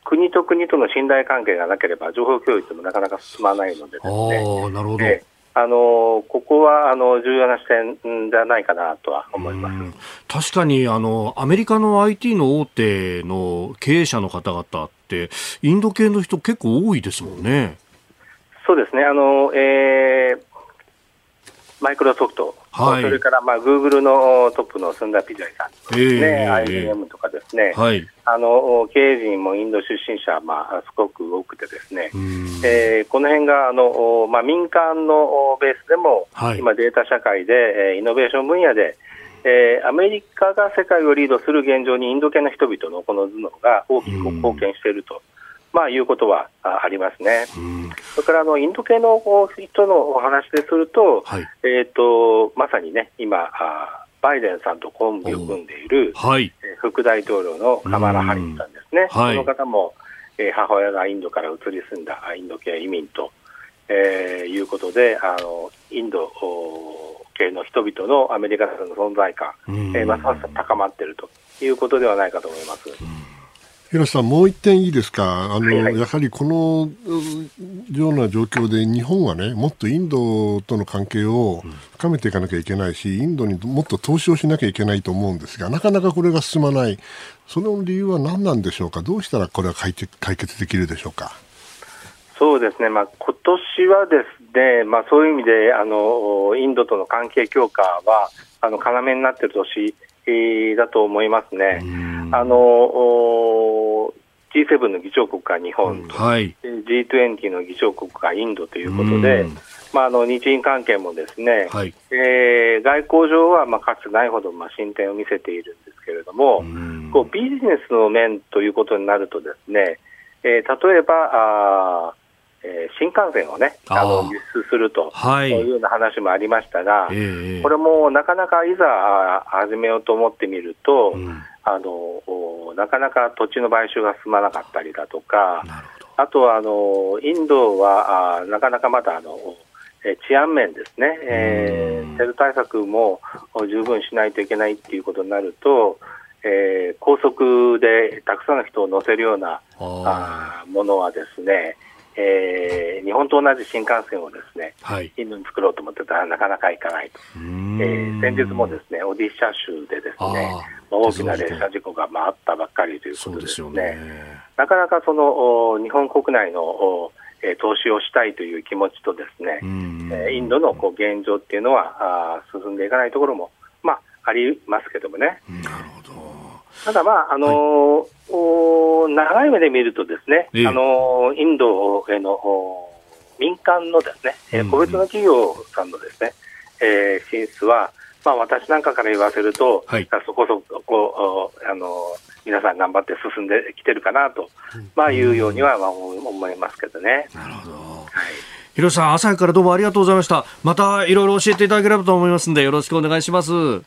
国と国との信頼関係がなければ情報共有ってもなかなか進まないのでですね。なるほど、えーあのここはあの重要な視点ではないかなとは思います。確かにあのアメリカの IT の大手の経営者の方々って、インド系の人、結構多いですもんね。そうですね。あの、えーマイクロソフト、はい、それからまあグーグルのトップのスンダ・ピジャイさん。ですね、えー、IBM とかですね、はい、あの経営陣もインド出身者、まあ、すごく多くてですね、えー、この辺があの、まあ、民間のベースでも、はい、今、データ社会で、イノベーション分野で、えー、アメリカが世界をリードする現状にインド系の人々のこの頭脳が大きく貢献していると。まあ、いうことはありますね。それからあのインド系の人のお話ですると、はい、えとまさにね今あバイデンさんとコンビを組んでいる、はい、副大統領のカマラ・ハリスさんですね。はい、この方も、えー、母親がインドから移り住んだインド系移民と、えー、いうことであのインド系の人々のアメリカの存在感、えー、ますます高まっているということではないかと思います。広瀬さん、もう一点いいですか、あの、はいはい、やはりこのような状況で、日本はね、もっとインドとの関係を深めていかなきゃいけないし、インドにもっと投資をしなきゃいけないと思うんですが、なかなかこれが進まない、その理由は何なんでしょうか、どうしたらこれは解決できるでしょうか？そうですね、まあ今年はですね、まあ、そういう意味であのインドとの関係強化はあの要になっている年だと思いますね。あの G7 の議長国が日本、はい、G20 の議長国がインドということで、まあ、あの日印関係もですね、はい、えー、外交上はまあかつてないほどまあ進展を見せているんですけれども、こうビジネスの面ということになるとですね、えー、例えばあえー、新幹線をね、あの輸出すると、はい、いうような話もありましたが、えー、これもなかなかいざ始めようと思ってみると、うん、あのなかなか土地の買収が進まなかったりだとか、あとはあのインドはあなかなかまだあの治安面ですね、えー、テロ対策も十分しないといけないっていうことになると、えー、高速でたくさんの人を乗せるようなあものはですね、えー、日本と同じ新幹線をですね、はい、インドに作ろうと思ってたらなかなか行かないと、えー、先日もですねオディッシャ州でですね大きな列車事故があったばっかりということですね、すね。なかなかその日本国内のえ投資をしたいという気持ちとですね、えインドのこう現状っていうのはあ進んでいかないところも、まあ、ありますけどもね。なるほどただ、まああのーはい、長い目で見るとですね、えあのインドへの民間のですね、え個別の企業さんのですね、えー、進出は、まあ、私なんかから言わせると、はい、そこそこあの皆さん頑張って進んできてるかなと、まあ、いうようには、まあ、思いますけどね。なるほど。はい広瀬さん、朝からどうもありがとうございました。またいろいろ教えていただければと思いますんで、よろしくお願いします。は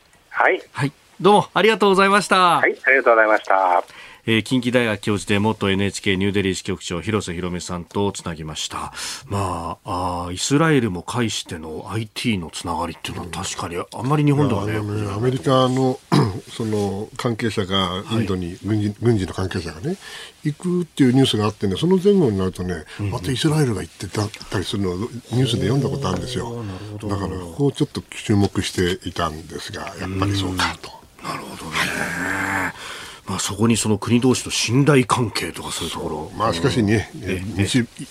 い。はい。どうもありがとうございました。はい、ありがとうございました。えー、近畿大学教授で元 NHK ニューデリー支局長広瀬博美さんとつなぎました。まあ、あイスラエルも介しての IT のつながりっていうのは確かにあんまり日本ではね。ねアメリカの その関係者がインドに、軍事軍事の関係者がね行くっていうニュースがあってねその前後になるとね、またイスラエルが行ってたりするのをニュースで読んだことあるんですよ。だからここをちょっと注目していたんですがやっぱりそうかと。なるほどね。まあ、そこにその国同士の信頼関係とかそういうところ。まあ、しかしね、え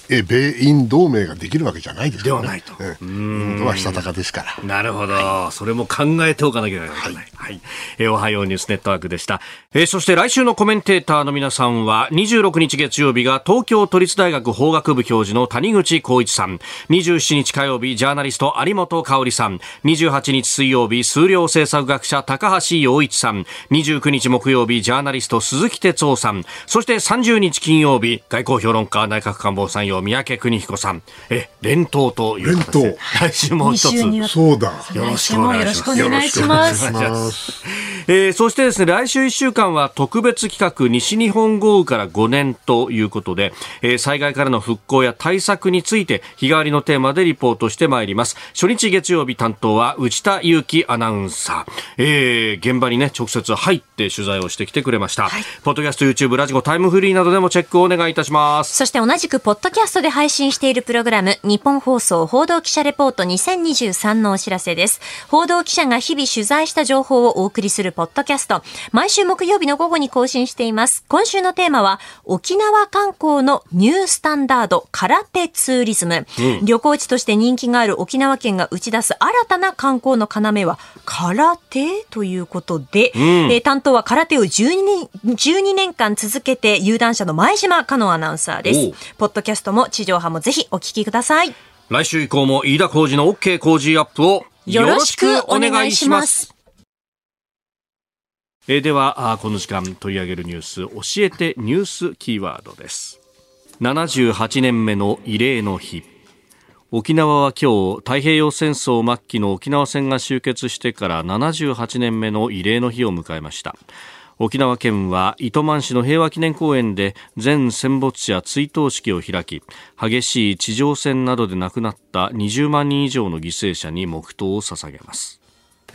え米印同盟ができるわけじゃないですから、ね、ではないと。えインドはしたたかですから。なるほど、はい、それも考えておかなきゃいけない。はい。はい、えー、おはようニュースネットワークでした。えー、そして来週のコメンテーターの皆さんは、26日月曜日が東京都立大学法学部教授の谷口浩一さん、27日火曜日ジャーナリスト有本香里さん、28日水曜日数量政策学者高橋洋一さん、29日木曜日ジャーナリスト鈴木哲夫さん、そして30日金曜日、外交評論家内閣官房参与三宅邦彦さん、え、連投という形で、来週も一つ。そうだ。よろしくお願いします。よろしくお願いします。えー、そしてですね、来週1週間は特別企画、西日本豪雨から5年ということで、えー、災害からの復興や対策について、日替わりのテーマでリポートしてまいります。初日月曜日担当は内田祐樹アナウンサー。えー、現場にね、直接入って取材をしてきてくれました。はい、ポッドキャスト、YouTube、ラジコ、タイムフリーなどでもチェックをお願いいたします。そして同じく、ポッドキャストで配信しているプログラム、日本放送報道記者レポート2023のお知らせです。報道記者が日々取材した情報をお送りするポッドキャスト。毎週木曜日の午後に更新しています。今週のテーマは、沖縄観光のニュースタンダード、空手ツーリズム。うん、旅行地として人気がある沖縄県が打ち出す新たな観光の要は、空手ということで、うん、えー、担当は空手を12年 ,12 年間続けて有段者の前島香乃アナウンサーです。ポッドキャストも地上波もぜひお聞きください。来週以降も飯田浩二の OK 工事アップをよろしくお願いします。えー、ではこの時間取り上げるニュース教えてニュースキーワードです78年目の慰霊の日沖縄は今日太平洋戦争末期の沖縄戦が終結してから78年目の慰霊の日を迎えました沖縄県は糸満市の平和記念公園で全戦没者追悼式を開き激しい地上戦などで亡くなった20万人以上の犠牲者に黙祷を捧げます。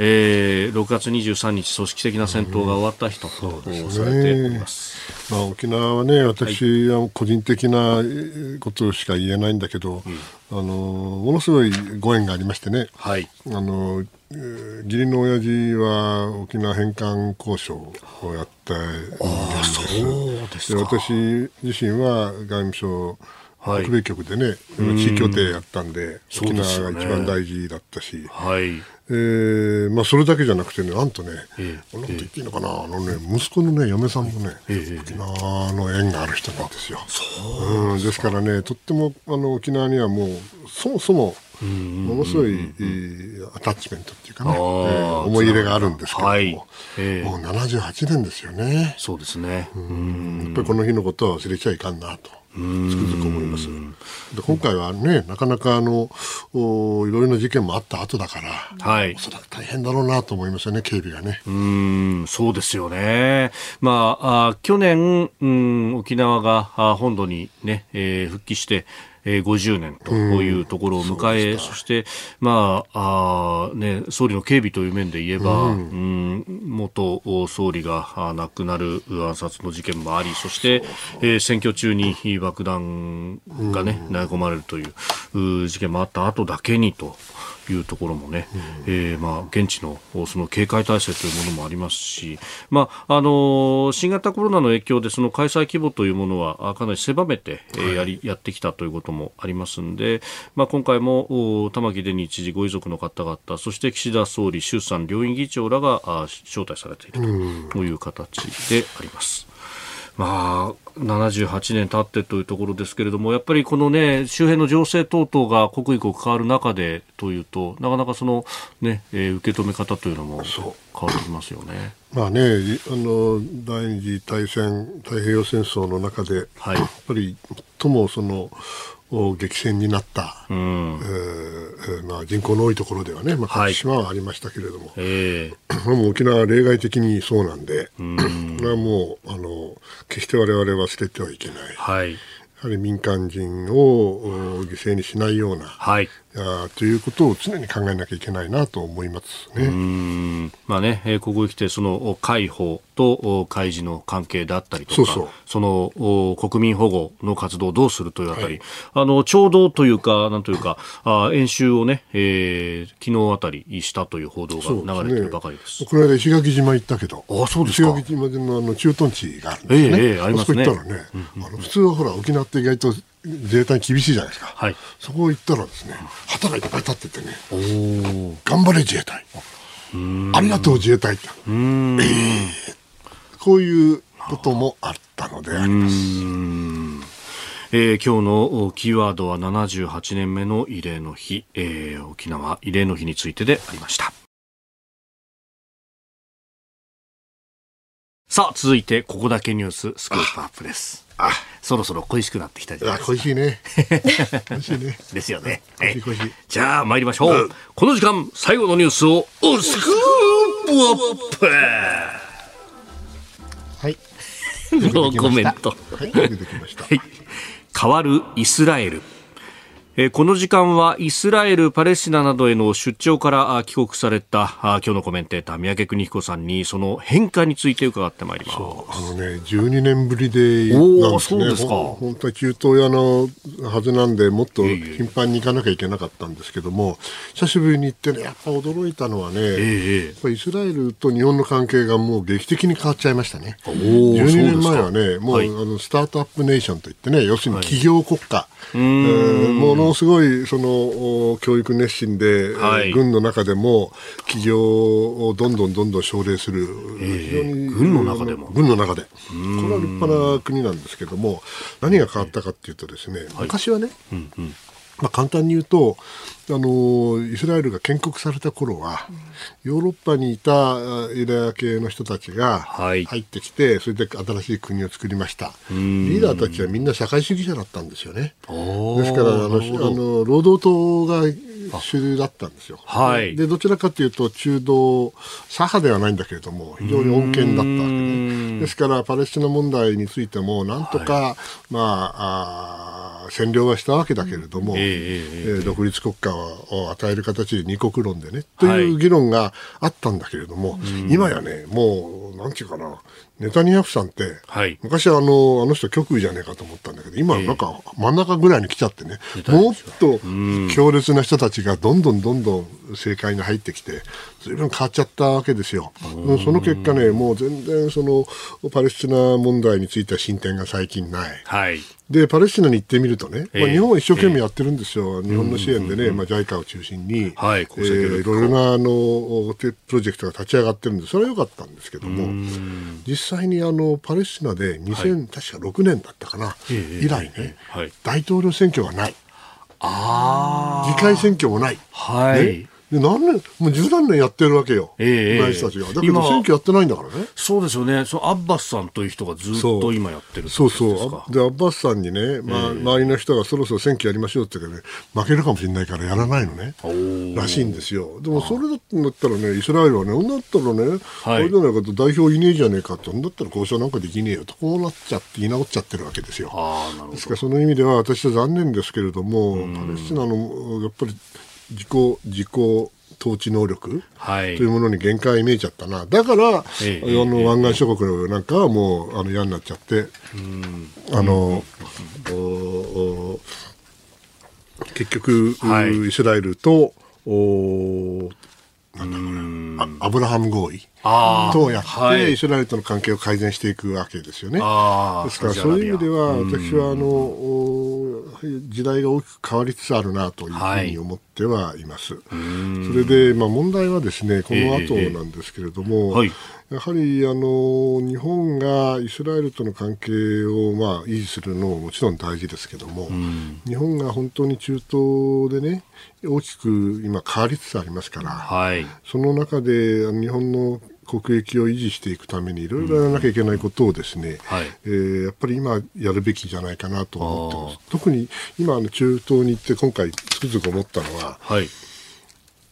えー、6月23日、組織的な戦闘が終わった日と、うん、されております、まあ、沖縄はね、私は個人的なことしか言えないんだけど、あのものすごいご縁がありましてね、はい、あの義理の親父は沖縄返還交渉をやってあそうですで私自身は外務省北米局でね、地域協定やったんで、沖縄が一番大事だったし、はい。えーまあ、それだけじゃなくてね、なんとね、えー、なんと言っていいのかな、あのね、息子のね、嫁さんもね、えー、沖縄の縁がある人なんですよ。そううん。ですからね、とってもあの沖縄にはもう、そもそも、ものすごい、アタッチメントっていうかね、えー、思い入れがあるんですけども、はい。えー、もう78年ですよね。そうですね。うん。やっぱりこの日のことは忘れちゃいかんなと。つくづく思います。で今回はねなかなかあのおいろいろな事件もあった後だから、はい、おそらく大変だろうなと思いますよね警備がね。うん。そうですよね。まああ去年、うん、沖縄があ本土にね、えー、復帰してえー、50年というところを迎え、うん、そして、まああね、総理の警備という面で言えば、うん、うん元総理が亡くなる暗殺の事件もあり、そして、えー、選挙中に爆弾がね、投げ込まれるという事件もあった後だけにと。いうところもね、うん、えー、まあ、現地のその警戒体制というものもありますし、まああの新型コロナの影響でその開催規模というものはかなり狭めて、えー、やりやってきたということもありますんで、まあ、今回も玉城デニー知事ご遺族の方々そして岸田総理衆参両院議長らが招待されているという形であります。まあ、78年経ってというところですけれども、やっぱりこのね、周辺の情勢等々が刻一刻変わる中でというと、なかなかそのね、えー、受け止め方というのも変わってきますよね。まあね、あの、第二次大戦、太平洋戦争の中で、はい、やっぱり最もその、激戦になった、うん、えー、まあ、人口の多いところではね、まあ、各島はありましたけれども、はいえー、もう沖縄は例外的にそうなんで、うん、これはもうあの決して我々は捨ててはいけない。はい。やはり民間人を犠牲にしないような、はい、あということを常に考えなきゃいけないなと思いますね。うんまあね、えー、ここへ来てその解放と開示の関係であったりとか、そうその国民保護の活動をどうするというあたり、はい、あのちょうどというかなんというかあ演習をね、えー、昨日あたりしたという報道が流れているばかりです。すね、この間石垣島行ったけど、あそうですか。石垣島でのあの駐屯地があるんですね。えー、えー、ありますね。ね、うんうん、あの普通はほら沖縄って意外と自衛隊厳しいじゃないですか、はい、そこ行ったらですね旗がいっぱい立っててね頑張れ自衛隊。ありがとう自衛隊って、えー、こういうこともあったのであります。えー、今日のキーワードは78年目の慰霊の日、えー、沖縄慰霊の日についてでありましたさあ続いてここだけニューススクープアップですあそろそろ恋しくなってきたじゃないですか。恋しいね。恋しいね。ですよね。恋しい恋しい。じゃあ参りましょう。うん、この時間、最後のニュースを、スクープアップはい。ノーコメント。はい、出てきました。はい。変わるイスラエル。えこの時間はイスラエル、パレスチナなどへの出張から帰国された今日のコメンテーター三宅邦彦さんにその変化について伺ってまいります。あのね12年ぶりでなんです本当は中東屋のはずなんでもっと頻繁に行かなきゃいけなかったんですけども久しぶりに行ってねやっぱ驚いたのはね、えー、イスラエルと日本の関係がもう劇的に変わっちゃいましたね。12年前はねもう、はい、あのスタートアップネーションといってね要するに企業国家、はい、えー、ものすごいその教育熱心で、はい、軍の中でも企業をどんどんどんどん奨励する、えー、非常に軍の中でも？軍の中で。これは立派な国なんですけども何が変わったかっていうとですね、昔はね、うんうん。まあ、簡単に言うとあのイスラエルが建国された頃は、ヨーロッパにいたユダヤ系の人たちが入ってきて、はい、それで新しい国を作りました。リーダーたちはみんな社会主義者だったんですよね。ですからあのあの労働党が主流だったんですよ、はい、でどちらかというと中道左派ではないんだけれども非常に穏健だったわけねですからパレスチナ問題についてもなんとか、はい、まああ占領はしたわけだけれども、えー、えー、独立国家を与える形で二国論でねという議論があったんだけれども、はい、今やねもうなんていうかなネタニヤフさんって、はい、昔あの、あの人極右じゃねえかと思ったんだけど、今なんか真ん中ぐらいに来ちゃってね、えー、もっと強烈な人たちがどんどんどんどん政界に入ってきて、ずいぶん変わっちゃったわけですよ。その結果ね、もう全然そのパレスチナ問題については進展が最近ない。はい。で、パレスチナに行ってみるとね、まあ、日本は一生懸命やってるんですよ。日本の支援でね、まあ、JICA を中心に、はい、えー、いろいろなあのプロジェクトが立ち上がってるんで、それは良かったんですけども、実際にあのパレスチナで2000、はい、確か6年だったかな、以来ね、はい、大統領選挙がない。あ議会選挙もない。はい。ねで何年、もう十何年やってるわけよ、ええー、人たちが。だけど選挙やってないんだからね。そうですよね、そのアッバスさんという人がずっと今やってるそうそう。で、アッバスさんにね、まあ、えー、周りの人がそろそろ選挙やりましょうって言って、ね、負けるかもしれないからやらないのね、らしいんですよ。でもそれだったらね、イスラエルはね、女だったらね、はい、あれじゃないかと代表いねえじゃねえかって、だったら交渉なんかできねえよと、こうなっちゃって、言い直っちゃってるわけですよ。ですから、その意味では、私は残念ですけれども、パレスチナのやっぱり自己、自己、統治能力というものに限界見えちゃったな、だから、ええ、あの湾岸諸国なんかはもうあの嫌になっちゃって、あの、結局、はい、イスラエルとおなん。だろうなアブラハム合意とやって、はい、イスラエルとの関係を改善していくわけですよね。ですからそういう意味では私はあの時代が大きく変わりつつあるなというふうに思ってはいます。はい、それで、まあ、問題はですねこの後なんですけれども、はいやはりあの日本がイスラエルとの関係を、まあ、維持するのももちろん大事ですけども、うん、日本が本当に中東でね大きく今変わりつつありますから、はい、その中で日本の国益を維持していくためにいろいろやらなきゃいけないことをですね、うんはい、えー、やっぱり今やるべきじゃないかなと思ってます。特に今の中東に行って今回つくづく思ったのは、はい、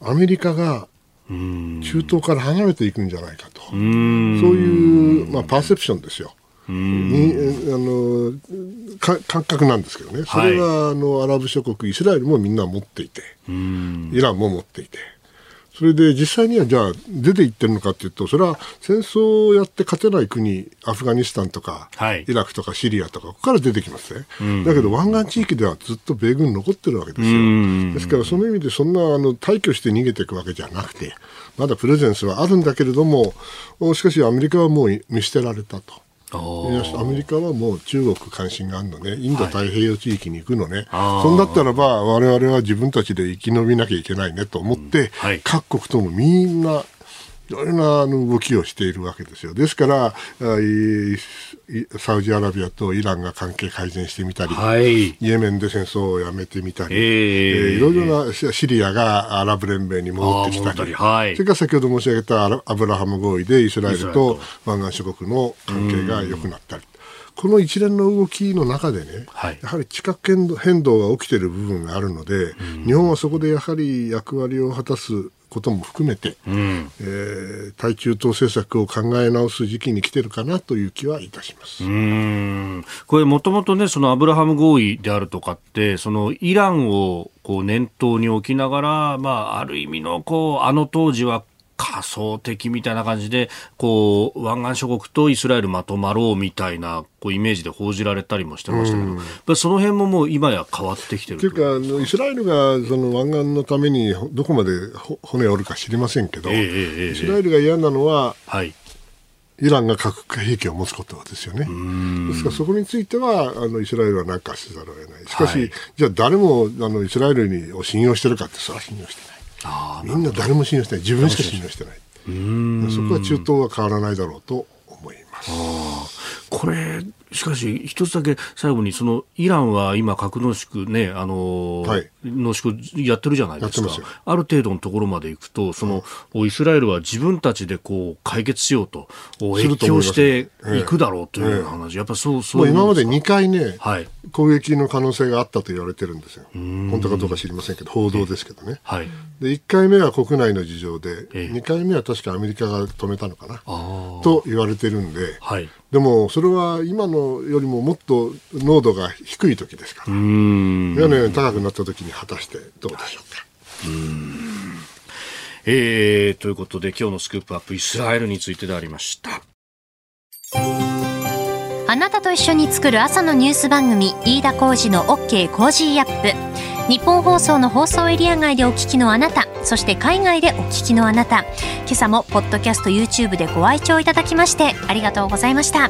アメリカが中東から離れていくんじゃないかと。そういう、まあ、パーセプションですよ。にあの感覚なんですけどね、それは、あのアラブ諸国、イスラエルもみんな持っていて、イランも持っていて、それで実際にはじゃあ出ていってるのかというと、それは戦争をやって勝てない国、アフガニスタンとか、はい、イラクとかシリアとか、ここから出てきますね、うん、だけど湾岸地域ではずっと米軍残ってるわけですよ。ですからその意味でそんなあの退去して逃げていくわけじゃなくて、まだプレゼンスはあるんだけれども、しかしアメリカはもう見捨てられたと。アメリカはもう中国関心があるのね、インド太平洋地域に行くのね、はい、そんだったらば、われわれは自分たちで生き延びなきゃいけないねと思って、うん。はい、各国ともみんないろいろな動きをしているわけですよ。ですから、サウジアラビアとイランが関係改善してみたり、はい、イエメンで戦争をやめてみたり、えー、いろいろなシリアがアラブ連盟に戻ってきたり、はい、それから先ほど申し上げたアブラハム合意でイスラエルと湾岸諸国の関係が良くなったり。この一連の動きの中でね、はい、やはり地殻変動が起きている部分があるので、日本はそこでやはり役割を果たすことも含めて、うん、えー、対中東政策を考え直す時期に来てるかなという気はいたします。うん。これ、もともとね、そのアブラハム合意であるとかって、そのイランをこう念頭に置きながら、まあ、ある意味のこうあの当時は仮想的みたいな感じで、こう、湾岸諸国とイスラエルまとまろうみたいな、こう、イメージで報じられたりもしてましたけど、うん、その辺ももう今や変わってきてるというか、あの、イスラエルがその湾岸のためにどこまで骨を折るか知りませんけど、えーえー、イスラエルが嫌なのは、はい。イランが核兵器を持つことですよね。ですからそこについてはあのイスラエルは何かせざるを得ない。しかし、はい、じゃあ誰もあのイスラエルにを信用してるかってそれは信用してない。みんな誰も信用してない。自分しか信用してない。そこは中東は変わらないだろうと思います。これしかし、一つだけ最後に、そのイランは今、核濃縮ね、あの、はい、濃縮やってるじゃないですか。ある程度のところまでいくと、その、うん、イスラエルは自分たちでこう解決しようと、越境していくだろうという話、ええ、やっぱそう、そうう。今まで2回ね、はい、攻撃の可能性があったと言われてるんですよ。本当かどうか知りませんけど、報道ですけどね。はい、で1回目は国内の事情で、ええ、2回目は確かアメリカが止めたのかな、と言われてるんで、はい、でもそれは今のよりももっと濃度が低い時ですから、屋根より高くなった時に果たしてどうでしょうか。うえー、ということで今日のスクープアップイスラエルについてでありました。あなたと一緒に作る朝のニュース番組飯田浩二の OK コージーアップ。ニッポン放送の放送エリア外でお聞きのあなたそして海外でお聞きのあなた。今朝もポッドキャスト YouTube でご愛聴いただきましてありがとうございました